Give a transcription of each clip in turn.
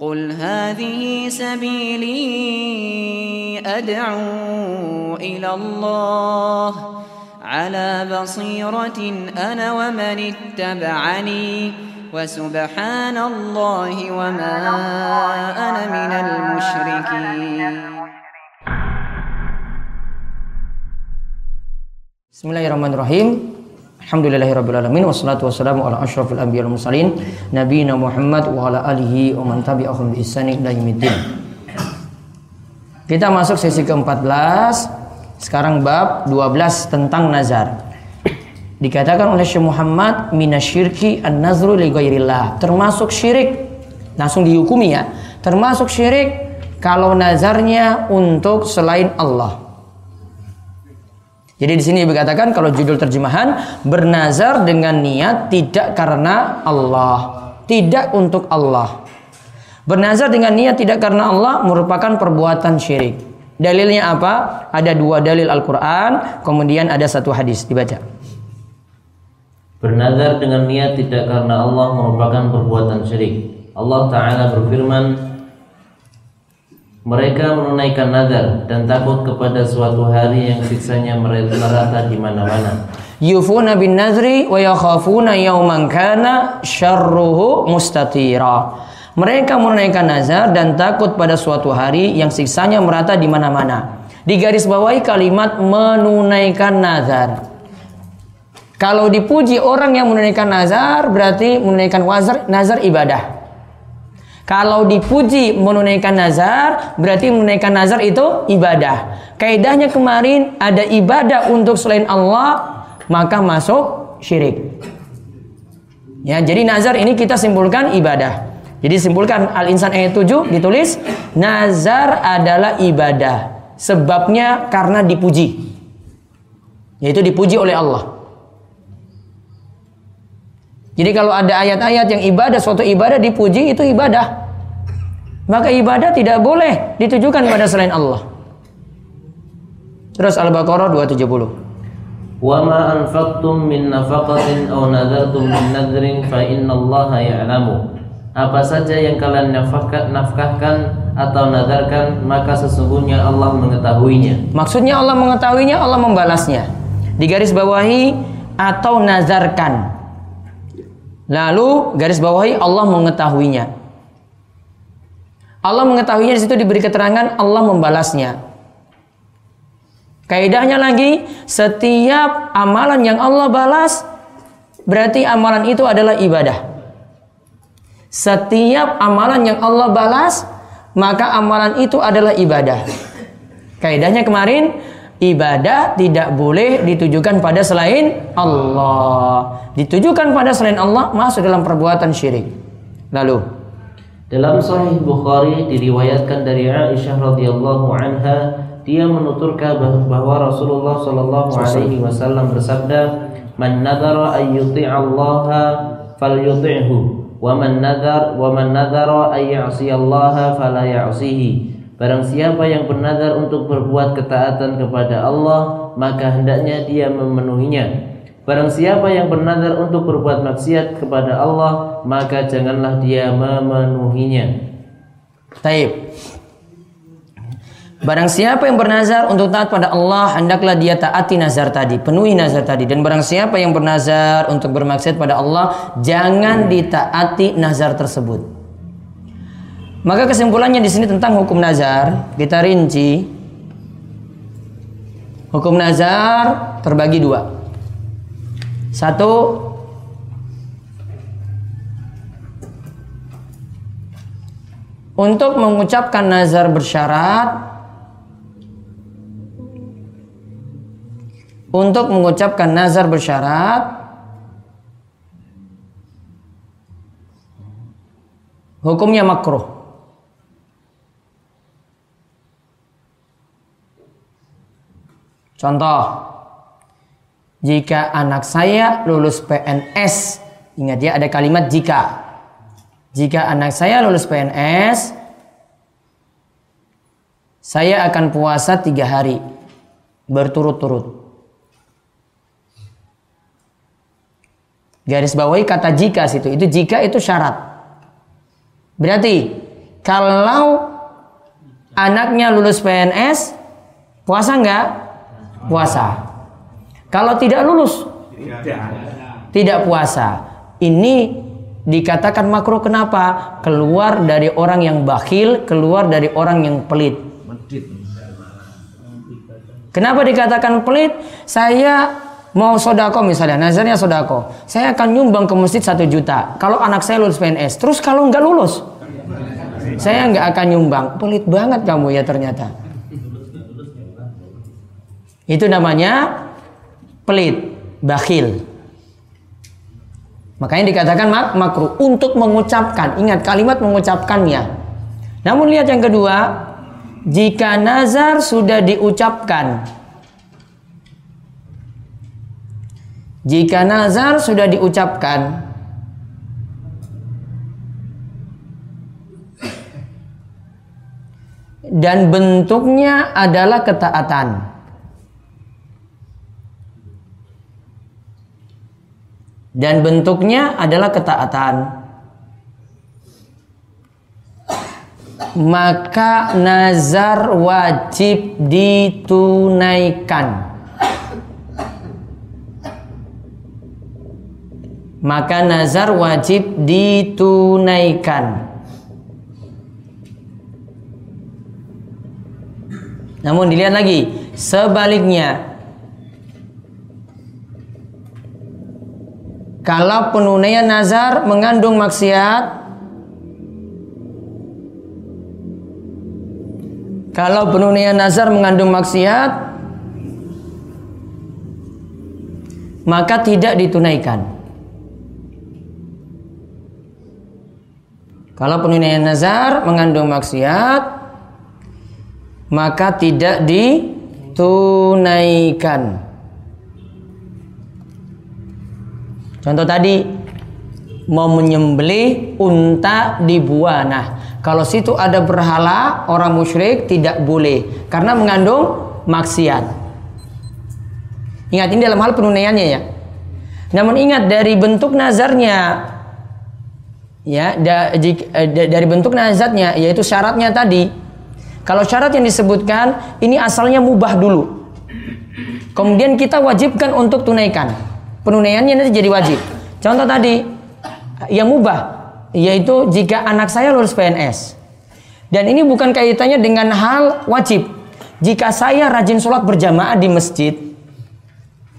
قل هذه سبيلي أدعو إلى الله على بصيرة أنا ومن اتبعني وسبحان الله وما أنا من المشركين Bismillahirrahmanirrahim. Alhamdulillahirrabbilalamin Wassalatu wassalamu ala ashrafil anbiya wal mursalin Nabiina Muhammad wa ala alihi wa man tabi'ahum bi ihsani ila Kita masuk sesi ke-14 Sekarang bab 12 tentang nazar. Dikatakan oleh Syekh Muhammad minasyirki an-nazru li ghairillah. Termasuk syirik Langsung dihukumi ya. Termasuk syirik kalau nazarnya untuk selain Allah jadi di sini dikatakan kalau judul terjemahan bernazar dengan niat tidak karena Allah, tidak untuk Allah. Bernazar dengan niat tidak karena Allah merupakan perbuatan syirik. Dalilnya apa? Ada dua dalil Al-Quran, kemudian ada satu hadis. Dibaca. Bernazar dengan niat tidak karena Allah merupakan perbuatan syirik. Allah Ta'ala berfirman, mereka menunaikan nazar dan takut kepada suatu hari yang siksanya merata di mana-mana. Yufuna bin nazri wa yakhafuna yawman kana syarruhu mustatira. Mereka menunaikan nazar dan takut pada suatu hari yang siksanya merata di mana-mana. Di garis bawahi kalimat menunaikan nazar. Kalau dipuji orang yang menunaikan nazar berarti menunaikan wazar nazar ibadah. Kalau dipuji menunaikan nazar, berarti menunaikan nazar itu ibadah. Kaidahnya kemarin ada ibadah untuk selain Allah, maka masuk syirik. Ya, jadi nazar ini kita simpulkan ibadah. Jadi simpulkan Al-Insan ayat 7 ditulis nazar adalah ibadah. Sebabnya karena dipuji. Yaitu dipuji oleh Allah. Jadi kalau ada ayat-ayat yang ibadah, suatu ibadah dipuji itu ibadah. Maka ibadah tidak boleh ditujukan pada selain Allah. Terus Al-Baqarah 270. Wa ma anfaqtum min nafaqatin aw nadartum min nadrin fa innallaha ya'lamu. Apa saja yang kalian nafkahkan, nafkahkan atau nadarkan maka sesungguhnya Allah mengetahuinya. Maksudnya Allah mengetahuinya, Allah membalasnya. Di garis bawahi atau nazarkan. Lalu garis bawahi Allah mengetahuinya. Allah mengetahuinya di situ diberi keterangan Allah membalasnya. Kaidahnya lagi, setiap amalan yang Allah balas berarti amalan itu adalah ibadah. Setiap amalan yang Allah balas, maka amalan itu adalah ibadah. Kaidahnya kemarin, ibadah tidak boleh ditujukan pada selain Allah. Ditujukan pada selain Allah masuk dalam perbuatan syirik. Lalu dalam Sahih Bukhari diriwayatkan dari Aisyah radhiyallahu anha dia menuturkan bahwa Rasulullah shallallahu alaihi wasallam bersabda man nadara ay Allah falyuti'hu wa man nadar wa man nadara ay Allah fala ya'sihi Barang siapa yang bernazar untuk berbuat ketaatan kepada Allah maka hendaknya dia memenuhinya Barang siapa yang bernazar untuk berbuat maksiat kepada Allah, maka janganlah dia memenuhinya. Taib. Barang siapa yang bernazar untuk taat pada Allah, hendaklah dia taati nazar tadi, penuhi nazar tadi. Dan barang siapa yang bernazar untuk bermaksiat pada Allah, jangan ditaati nazar tersebut. Maka kesimpulannya di sini tentang hukum nazar, kita rinci. Hukum nazar terbagi dua. Satu Untuk mengucapkan nazar bersyarat Untuk mengucapkan nazar bersyarat Hukumnya makruh Contoh jika anak saya lulus PNS, ingat ya ada kalimat jika. Jika anak saya lulus PNS, saya akan puasa tiga hari berturut-turut. Garis bawahi kata jika situ. Itu jika itu syarat. Berarti Kalau anaknya lulus PNS, puasa nggak? Puasa. Kalau tidak lulus, tidak puasa. Ini dikatakan makruh kenapa? Keluar dari orang yang bakhil, keluar dari orang yang pelit. Kenapa dikatakan pelit? Saya mau sodako misalnya, nazarnya sodako. Saya akan nyumbang ke masjid satu juta. Kalau anak saya lulus PNS, terus kalau nggak lulus, saya nggak akan nyumbang. Pelit banget kamu ya ternyata. Itu namanya pelit, bakhil. Makanya dikatakan mak makruh untuk mengucapkan. Ingat kalimat mengucapkannya. Namun lihat yang kedua, jika nazar sudah diucapkan. Jika nazar sudah diucapkan, dan bentuknya adalah ketaatan. Dan bentuknya adalah ketaatan. Maka nazar wajib ditunaikan. Maka nazar wajib ditunaikan. Namun dilihat lagi sebaliknya Kalau penunaian nazar mengandung maksiat Kalau penunaian nazar mengandung maksiat maka tidak ditunaikan. Kalau penunaian nazar mengandung maksiat maka tidak ditunaikan. Contoh tadi mau menyembelih unta di buana. Kalau situ ada berhala, orang musyrik tidak boleh karena mengandung maksiat. Ingat ini dalam hal penunaiannya ya. Namun ingat dari bentuk nazarnya ya eh, da, dari bentuk nazarnya yaitu syaratnya tadi. Kalau syarat yang disebutkan ini asalnya mubah dulu. Kemudian kita wajibkan untuk tunaikan penunaiannya nanti jadi wajib. Contoh tadi yang mubah yaitu jika anak saya lulus PNS. Dan ini bukan kaitannya dengan hal wajib. Jika saya rajin sholat berjamaah di masjid,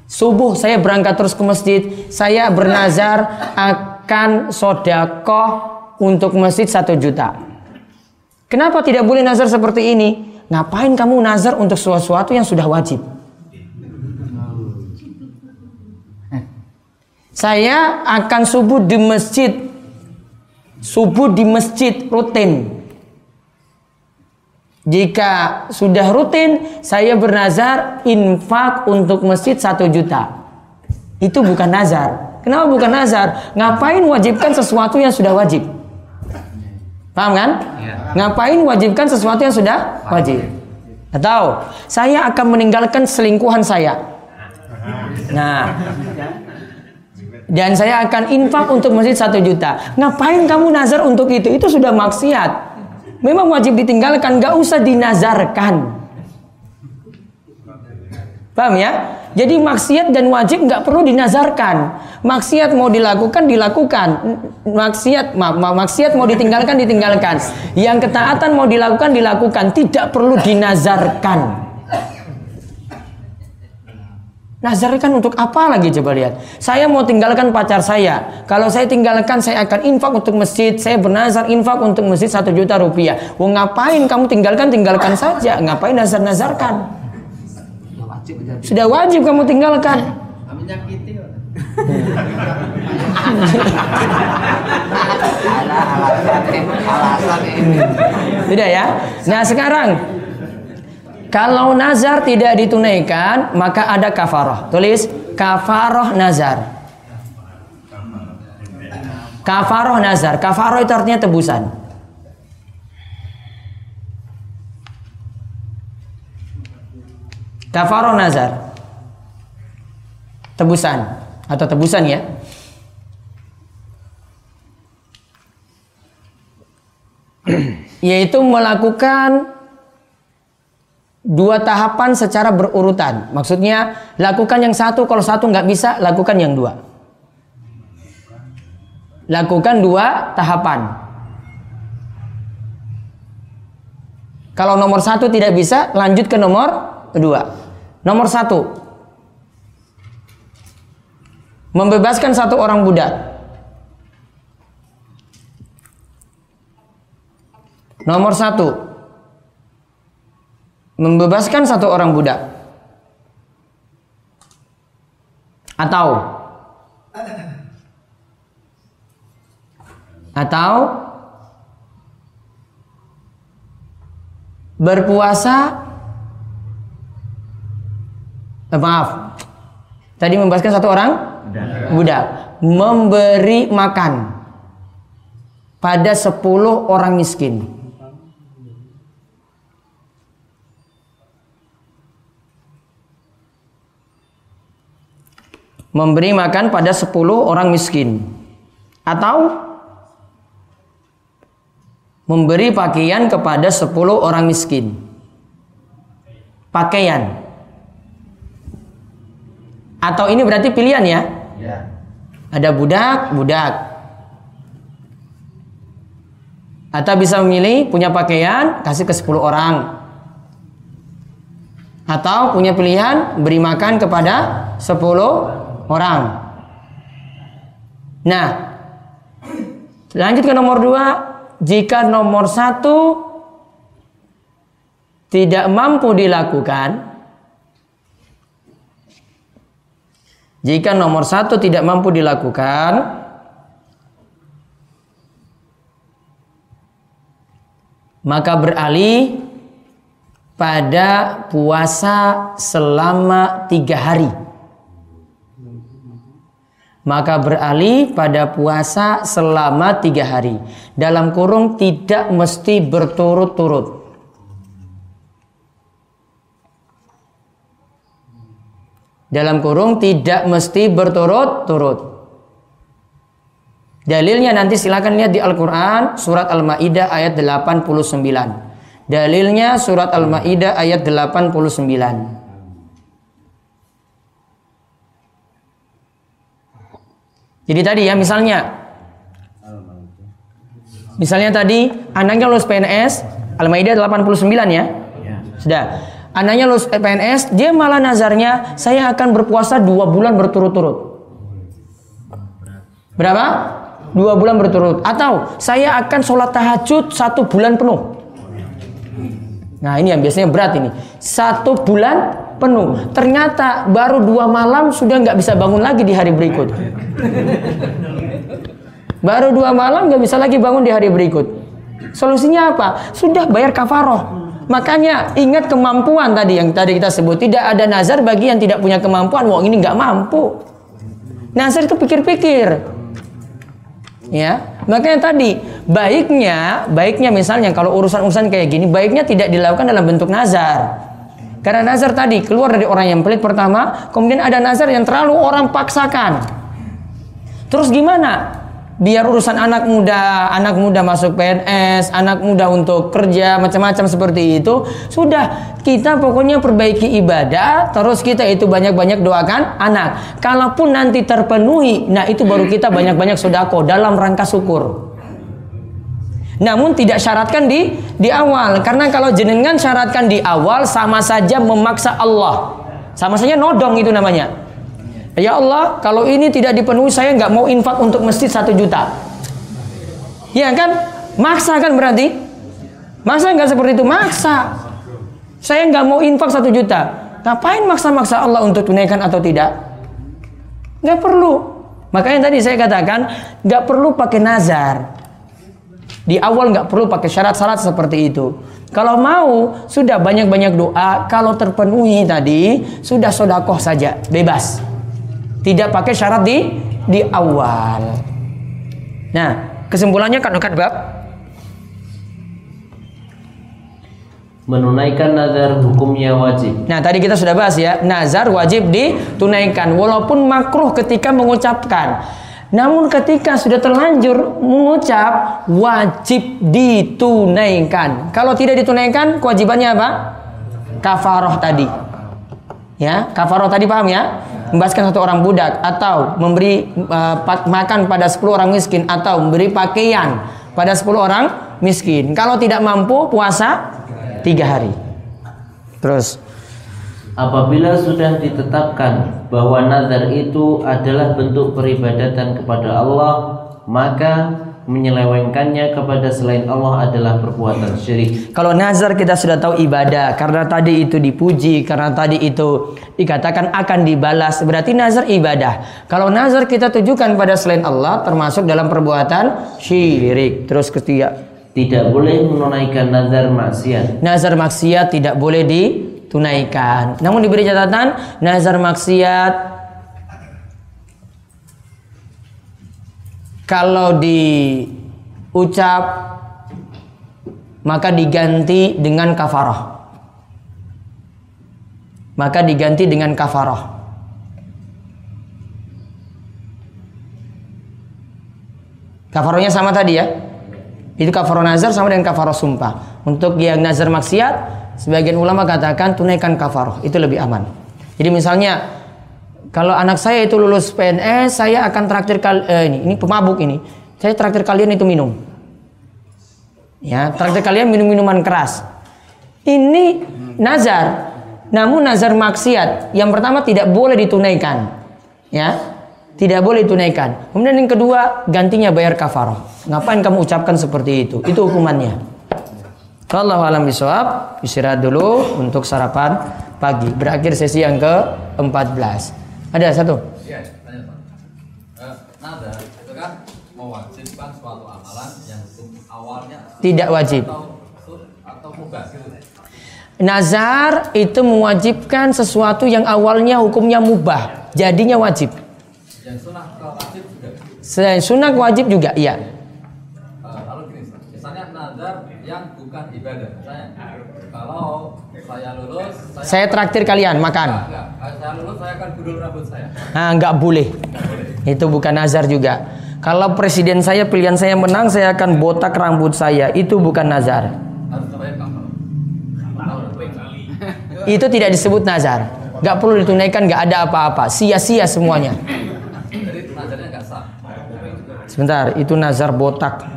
subuh saya berangkat terus ke masjid, saya bernazar akan sodakoh untuk masjid satu juta. Kenapa tidak boleh nazar seperti ini? Ngapain kamu nazar untuk sesuatu yang sudah wajib? Saya akan subuh di masjid. Subuh di masjid rutin. Jika sudah rutin, saya bernazar infak untuk masjid satu juta. Itu bukan nazar. Kenapa bukan nazar? Ngapain wajibkan sesuatu yang sudah wajib? Paham kan? Ya. Ngapain wajibkan sesuatu yang sudah wajib? Atau saya akan meninggalkan selingkuhan saya. Nah, dan saya akan infak untuk masjid satu juta. Ngapain kamu nazar untuk itu? Itu sudah maksiat. Memang wajib ditinggalkan, gak usah dinazarkan. Paham ya? Jadi maksiat dan wajib nggak perlu dinazarkan. Maksiat mau dilakukan dilakukan. Maksiat ma ma maksiat mau ditinggalkan ditinggalkan. Yang ketaatan mau dilakukan dilakukan. Tidak perlu dinazarkan. Nazar kan untuk apa lagi coba lihat. Saya mau tinggalkan pacar saya. Kalau saya tinggalkan saya akan infak untuk masjid. Saya bernazar infak untuk masjid satu juta rupiah. Wah ngapain kamu tinggalkan tinggalkan saja. Ngapain nazar nazarkan? Sudah wajib kamu tinggalkan. Tidak ya. Nah sekarang kalau nazar tidak ditunaikan, maka ada kafaroh. Tulis kafaroh nazar. Kafaroh nazar. Kafaroh itu artinya tebusan. Kafaroh nazar. Tebusan atau tebusan ya. yaitu melakukan dua tahapan secara berurutan. Maksudnya lakukan yang satu, kalau satu nggak bisa, lakukan yang dua. Lakukan dua tahapan. Kalau nomor satu tidak bisa, lanjut ke nomor dua. Nomor satu, membebaskan satu orang budak. Nomor satu, membebaskan satu orang budak. Atau. Atau. Berpuasa. Eh, maaf. Tadi membebaskan satu orang budak. Memberi makan pada sepuluh orang miskin memberi makan pada 10 orang miskin. Atau memberi pakaian kepada 10 orang miskin. Pakaian. Atau ini berarti pilihan ya, ya. ada budak budak. Atau bisa memilih punya pakaian kasih ke 10 orang. Atau punya pilihan beri makan kepada 10 orang. Nah, lanjut ke nomor dua. Jika nomor satu tidak mampu dilakukan, jika nomor satu tidak mampu dilakukan, maka beralih pada puasa selama tiga hari maka beralih pada puasa selama tiga hari. Dalam kurung tidak mesti berturut-turut. Dalam kurung tidak mesti berturut-turut. Dalilnya nanti silakan lihat di Al-Quran surat Al-Ma'idah ayat 89. Dalilnya surat Al-Ma'idah ayat 89. Jadi tadi ya misalnya Misalnya tadi anaknya lulus PNS, Al-Maidah 89 ya. Sudah. Anaknya lulus PNS, dia malah nazarnya saya akan berpuasa dua bulan berturut-turut. Berapa? Dua bulan berturut. Atau saya akan sholat tahajud satu bulan penuh. Nah ini yang biasanya berat ini. Satu bulan penuh. Ternyata baru dua malam sudah nggak bisa bangun lagi di hari berikut. Baru dua malam nggak bisa lagi bangun di hari berikut. Solusinya apa? Sudah bayar kafaroh. Makanya ingat kemampuan tadi yang tadi kita sebut. Tidak ada nazar bagi yang tidak punya kemampuan. Wong ini nggak mampu. Nazar itu pikir-pikir. Ya, makanya tadi baiknya, baiknya misalnya kalau urusan-urusan kayak gini, baiknya tidak dilakukan dalam bentuk nazar. Karena nazar tadi keluar dari orang yang pelit pertama, kemudian ada nazar yang terlalu orang paksakan. Terus gimana? Biar urusan anak muda, anak muda masuk PNS, anak muda untuk kerja macam-macam seperti itu, sudah kita pokoknya perbaiki ibadah, terus kita itu banyak-banyak doakan anak. Kalaupun nanti terpenuhi, nah itu baru kita banyak-banyak sodako dalam rangka syukur. Namun tidak syaratkan di di awal karena kalau jenengan syaratkan di awal sama saja memaksa Allah. Sama saja nodong itu namanya. Ya Allah, kalau ini tidak dipenuhi saya nggak mau infak untuk masjid satu juta. Ya kan? Maksa kan berarti? Maksa nggak seperti itu? Maksa. Saya nggak mau infak satu juta. Ngapain maksa-maksa Allah untuk tunaikan atau tidak? Nggak perlu. Makanya tadi saya katakan nggak perlu pakai nazar. Di awal nggak perlu pakai syarat-syarat seperti itu. Kalau mau sudah banyak-banyak doa. Kalau terpenuhi tadi sudah sodakoh saja, bebas. Tidak pakai syarat di di awal. Nah, kesimpulannya kan kan bab menunaikan nazar hukumnya wajib. Nah, tadi kita sudah bahas ya, nazar wajib ditunaikan walaupun makruh ketika mengucapkan. Namun ketika sudah terlanjur mengucap wajib ditunaikan. Kalau tidak ditunaikan kewajibannya apa? Kafaroh tadi. Ya, kafaroh tadi paham ya? Membebaskan satu orang budak atau memberi uh, makan pada 10 orang miskin atau memberi pakaian pada 10 orang miskin. Kalau tidak mampu puasa tiga hari. Terus Apabila sudah ditetapkan bahwa nazar itu adalah bentuk peribadatan kepada Allah, maka menyelewengkannya kepada selain Allah adalah perbuatan syirik. Kalau nazar kita sudah tahu ibadah karena tadi itu dipuji, karena tadi itu dikatakan akan dibalas, berarti nazar ibadah. Kalau nazar kita tujukan pada selain Allah termasuk dalam perbuatan syirik. Terus ketiga, tidak boleh menunaikan nazar maksiat. Nazar maksiat tidak boleh ditunaikan. Namun diberi catatan, nazar maksiat kalau diucap maka diganti dengan kafarah. Maka diganti dengan kafarah. Kafarahnya sama tadi ya. Itu kafarah nazar sama dengan kafarah sumpah. Untuk yang nazar maksiat, sebagian ulama katakan tunaikan kafarah, itu lebih aman. Jadi misalnya kalau anak saya itu lulus PNS, saya akan traktir kal eh, ini, ini pemabuk ini. Saya traktir kalian itu minum. Ya, traktir kalian minum minuman keras. Ini nazar. Namun nazar maksiat yang pertama tidak boleh ditunaikan. Ya, tidak boleh tunaikan. Kemudian yang kedua, gantinya bayar kafarah. Ngapain kamu ucapkan seperti itu? Itu hukumannya. Kalau alam bisawab, istirahat dulu untuk sarapan pagi. Berakhir sesi yang ke-14. Ada satu? Iya, tanya Pak. Eh, nada itu kan mewajibkan suatu amalan yang awalnya Tidak wajib. atau atau mubah gitu. Nazar itu mewajibkan sesuatu yang awalnya hukumnya mubah, jadinya wajib. Sunnah wajib juga. Selain sunnah wajib juga, iya. Eh, lalu gini, misalnya nazar yang bukan ibadah. Kalau saya lulus, saya, Saya traktir kalian makan. enggak, enggak. Saya lulus, saya akan gundul rambut saya. Nah, nggak boleh. Itu bukan nazar juga. Kalau presiden saya pilihan saya menang, saya akan botak rambut saya. Itu bukan nazar. Itu tidak disebut nazar. Nggak perlu ditunaikan, nggak ada apa-apa. Sia-sia semuanya. Sebentar, itu nazar botak.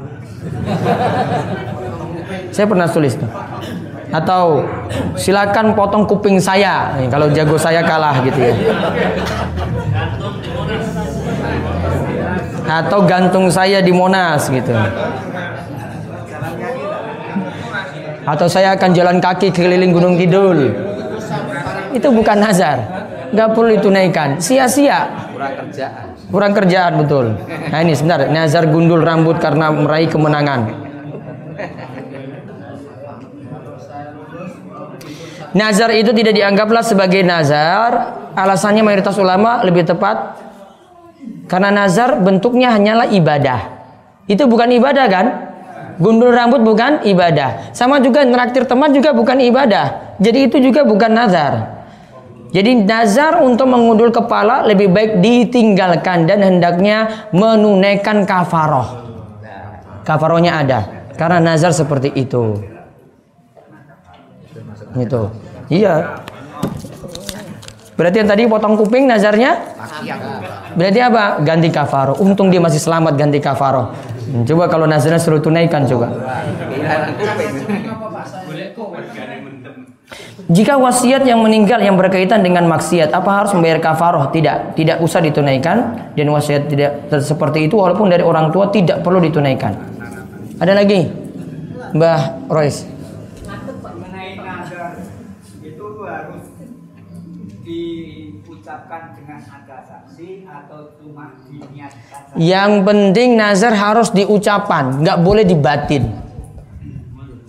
Saya pernah tulis tuh. Atau silakan potong kuping saya. Nih, kalau jago saya kalah gitu ya. Atau gantung saya di Monas gitu. Atau saya akan jalan kaki keliling Gunung Kidul. Itu bukan nazar. Nggak perlu ditunaikan. Sia-sia. Kurang kerjaan. Kurang kerjaan betul. Nah ini sebentar, nazar gundul rambut karena meraih kemenangan. Nazar itu tidak dianggaplah sebagai nazar. Alasannya mayoritas ulama lebih tepat karena nazar bentuknya hanyalah ibadah. Itu bukan ibadah kan? Gundul rambut bukan ibadah. Sama juga neraktir teman juga bukan ibadah. Jadi itu juga bukan nazar. Jadi nazar untuk mengundul kepala lebih baik ditinggalkan dan hendaknya menunaikan kafaroh. Kafarohnya ada. Karena nazar seperti itu. Gitu. Iya. Berarti yang tadi potong kuping nazarnya? Berarti apa? Ganti kafaroh. Untung dia masih selamat ganti kafaroh. Hmm, Coba kalau nazarnya suruh tunaikan coba. Jika wasiat yang meninggal yang berkaitan dengan maksiat, apa harus membayar kafaroh? Tidak, tidak usah ditunaikan dan wasiat tidak seperti itu walaupun dari orang tua tidak perlu ditunaikan. Ada lagi? Mbah Royce. Yang penting nazar harus diucapan, nggak boleh dibatin.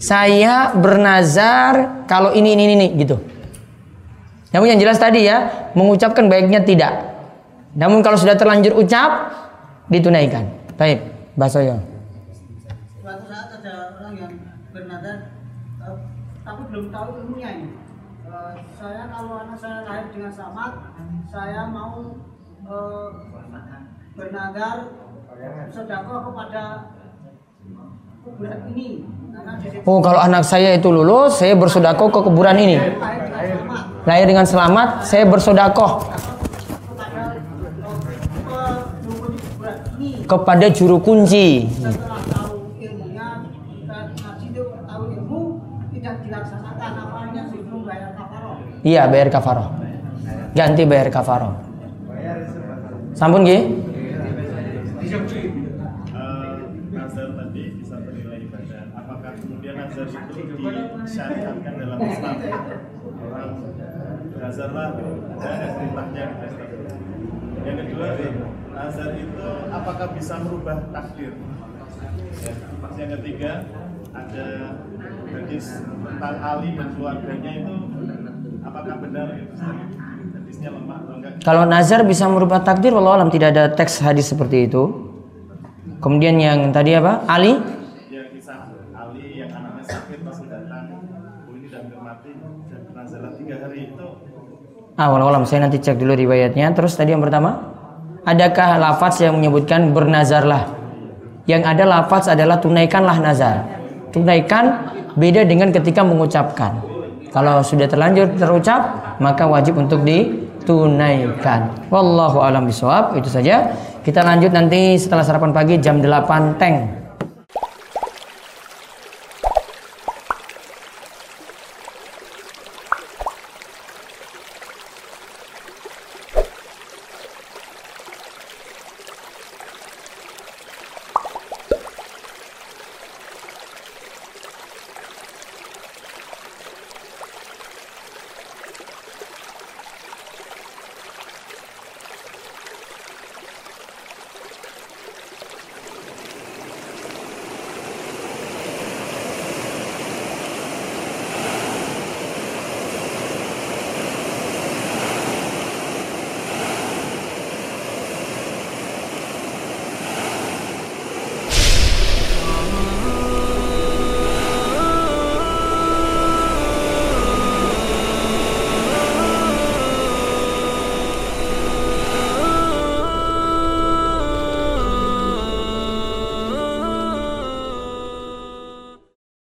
Saya bernazar kalau ini ini ini gitu. Namun yang jelas tadi ya, mengucapkan baiknya tidak. Namun kalau sudah terlanjur ucap, ditunaikan. Baik, bahasa ya. suatu saat ada orang yang bernazar eh, tapi belum tahu ilmunya ini Eh, saya kalau anak saya lahir dengan selamat saya mau eh, bernazar sedekah kepada kuburan ini Oh, kalau anak saya itu lulus, saya bersodakoh ke kuburan ini. lahir dengan selamat saya bersodakoh kepada juru kunci. Iya, bayar kafaroh. Ganti bayar kafaroh. Sampun nggih? Eh, nazar tadi bisa bernilai ibadah. Apakah kemudian nazar itu disyariatkan dalam Islam? Orang nazarlah ada perintahnya. Yang kedua, nazar itu apakah bisa merubah takdir? Ya. Yang ketiga, ada hadis tentang Ali dan keluarganya itu apakah benar itu? Kalau nazar bisa merubah takdir, walau alam tidak ada teks hadis seperti itu. Kemudian yang tadi apa? Ali? Ya kisah Ali yang anaknya sakit langsung datang. Oh ini udah hampir mati dan nazalah tiga hari itu Ah, walau alam saya nanti cek dulu riwayatnya. Terus tadi yang pertama, adakah lafaz yang menyebutkan bernazarlah? Yang ada lafaz adalah tunaikanlah nazar. Tunaikan beda dengan ketika mengucapkan. Kalau sudah terlanjur terucap, maka wajib untuk ditunaikan. Wallahu alam bisawab. Itu saja. Kita lanjut nanti setelah sarapan pagi jam 8 teng.